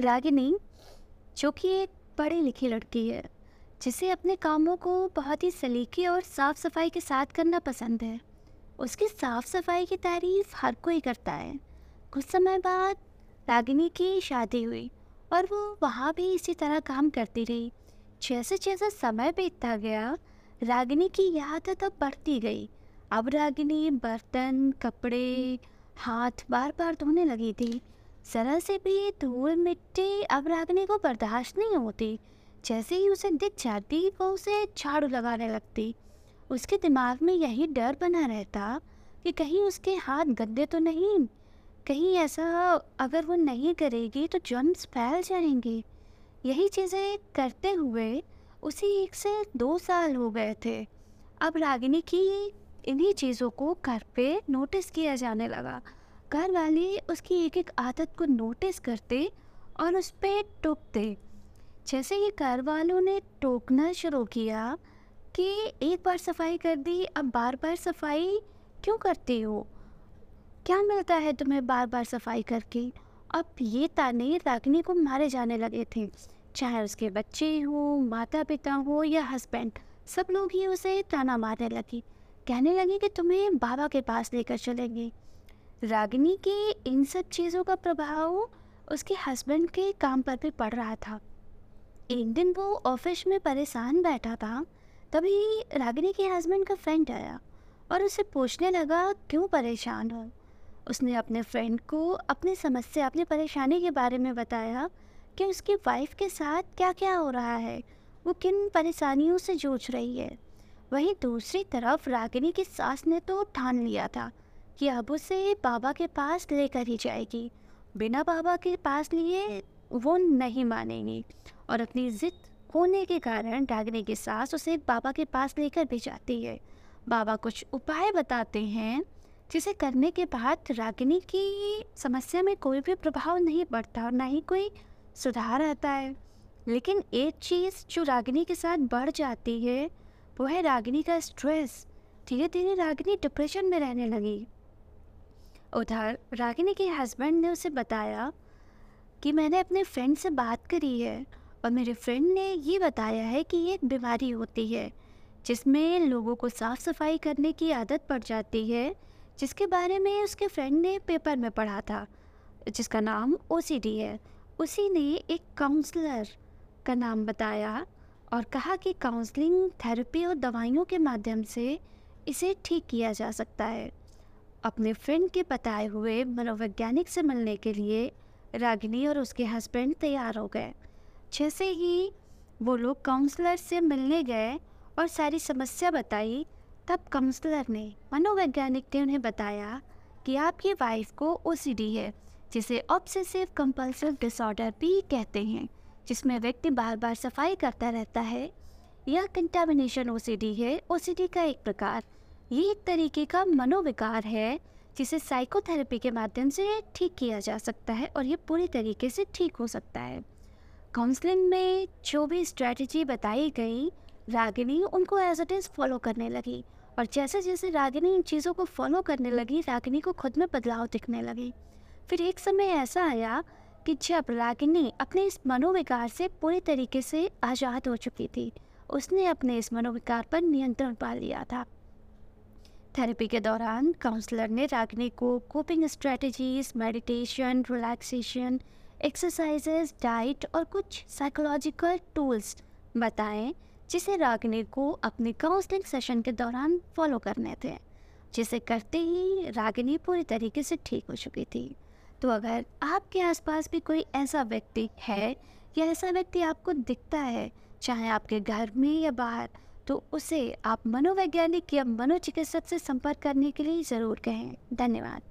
रागिनी जो कि एक पढ़ी लिखी लड़की है, जिसे अपने कामों को बहुत ही सलीके और साफ़ सफ़ाई के साथ करना पसंद है। उसकी साफ़ सफ़ाई की तारीफ़ हर कोई करता है। कुछ समय बाद रागिनी की शादी हुई और वो वहाँ भी इसी तरह काम करती रही। जैसे जैसे समय बीतता गया, रागिनी की आदत अब बढ़ती गई। अब रागिनी बर्तन, कपड़े, हाथ बार बार धोने लगी थी। जरा से भी धूल मिट्टी अब रागिनी को बर्दाश्त नहीं होती। जैसे ही उसे दिख जाती, वो उसे झाड़ू लगाने लगती। उसके दिमाग में यही डर बना रहता कि कहीं उसके हाथ गंदे तो नहीं, कहीं ऐसा अगर वो नहीं करेगी तो जर्म्स फैल जाएँगे। यही चीज़ें करते हुए उसी एक से दो साल हो गए थे। अब रागिनी की इन्हीं चीज़ों को घर पे नोटिस किया जाने लगा। घर वाले उसकी एक एक आदत को नोटिस करते और उस पर टोकते। जैसे ही घर वालों ने टोकना शुरू किया कि एक बार सफ़ाई कर दी, अब बार बार सफ़ाई क्यों करती हो? क्या मिलता है तुम्हें बार बार सफ़ाई करके? अब ये ताने रागिनी को मारे जाने लगे थे। चाहे उसके बच्चे हों माता पिता हो या हस्बैंड सब लोग ही उसे ताना मारने लगे। कहने लगे कि तुम्हें बाबा के पास लेकर चलेंगे। रागिनी के इन सब चीज़ों का प्रभाव उसके हस्बैंड के काम पर भी पड़ रहा था। एक दिन वो ऑफ़िस में परेशान बैठा था, तभी रागिनी के हस्बैंड का फ्रेंड आया और उसे पूछने लगा, क्यों परेशान हो? उसने अपने फ्रेंड को अपनी समस्या, अपनी परेशानी के बारे में बताया कि उसकी वाइफ के साथ क्या क्या हो रहा है, वो किन परेशानियों से जूझ रही है। वहीं दूसरी तरफ़ रागिनी की सास ने तो ठान लिया था कि अब उसे बाबा के पास लेकर ही जाएगी। बिना बाबा के पास लिए वो नहीं मानेंगी और अपनी ज़िद होने के कारण रागिनी की सास उसे बाबा के पास लेकर भी जाती है। बाबा कुछ उपाय बताते हैं, जिसे करने के बाद रागिनी की समस्या में कोई भी प्रभाव नहीं पड़ता और ना ही कोई सुधार आता है। लेकिन एक चीज़ जो रागिनी के साथ बढ़ जाती है, वो है रागिनी का स्ट्रेस धीरे धीरे रागिनी डिप्रेशन में रहने लगी। उधर। रागिनी के हस्बैंड ने उसे बताया कि मैंने अपने फ्रेंड से बात करी है और मेरे फ्रेंड ने ये बताया है कि ये एक बीमारी होती है, जिसमें लोगों को साफ़ सफ़ाई करने की आदत पड़ जाती है, जिसके बारे में उसके फ्रेंड ने पेपर में पढ़ा था, जिसका नाम ओसीडी है। उसी ने एक काउंसलर का नाम बताया और कहा कि काउंसलिंग थेरेपी और दवाइयों के माध्यम से इसे ठीक किया जा सकता है। अपने फ्रेंड के बताए हुए मनोवैज्ञानिक से मिलने के लिए रागिनी और उसके हस्बैंड तैयार हो गए। जैसे ही वो लोग काउंसलर से मिलने गए और सारी समस्या बताई, तब काउंसलर ने मनोवैज्ञानिक ने उन्हें बताया कि आपकी वाइफ को ओसीडी है, जिसे ऑब्सेसिव कंपल्सिव डिसऑर्डर भी कहते हैं, जिसमें व्यक्ति बार बार सफ़ाई करता रहता है। यह कंटामिनेशन ओ है ओसीडी का एक प्रकार। ये एक तरीके का मनोविकार है, जिसे साइकोथेरेपी के माध्यम से ठीक किया जा सकता है और ये पूरी तरीके से ठीक हो सकता है। काउंसलिंग में जो भी स्ट्रैटेजी बताई गई, रागिनी उनको एज इट इज़ फॉलो करने लगी और जैसे जैसे रागिनी इन चीज़ों को फॉलो करने लगी, रागिनी को खुद में बदलाव दिखने लगी। फिर एक समय ऐसा आया कि जब रागिनी अपने इस मनोविकार से पूरी तरीके से आज़ाद हो चुकी थी, उसने अपने इस मनोविकार पर नियंत्रण पा लिया था। थेरेपी के दौरान काउंसलर ने रागिनी को coping strategies meditation relaxation exercises diet और कुछ साइकोलॉजिकल टूल्स बताएँ, जिसे रागिनी को अपने काउंसलिंग सेशन के दौरान फॉलो करने थे, जिसे करते ही रागिनी पूरी तरीके से ठीक हो चुकी थी। तो अगर आपके आसपास भी कोई ऐसा व्यक्ति है या ऐसा व्यक्ति आपको दिखता है, चाहे आपके घर में या बाहर तो उसे आप मनोवैज्ञानिक या मनोचिकित्सक से संपर्क करने के लिए ज़रूर कहें। धन्यवाद।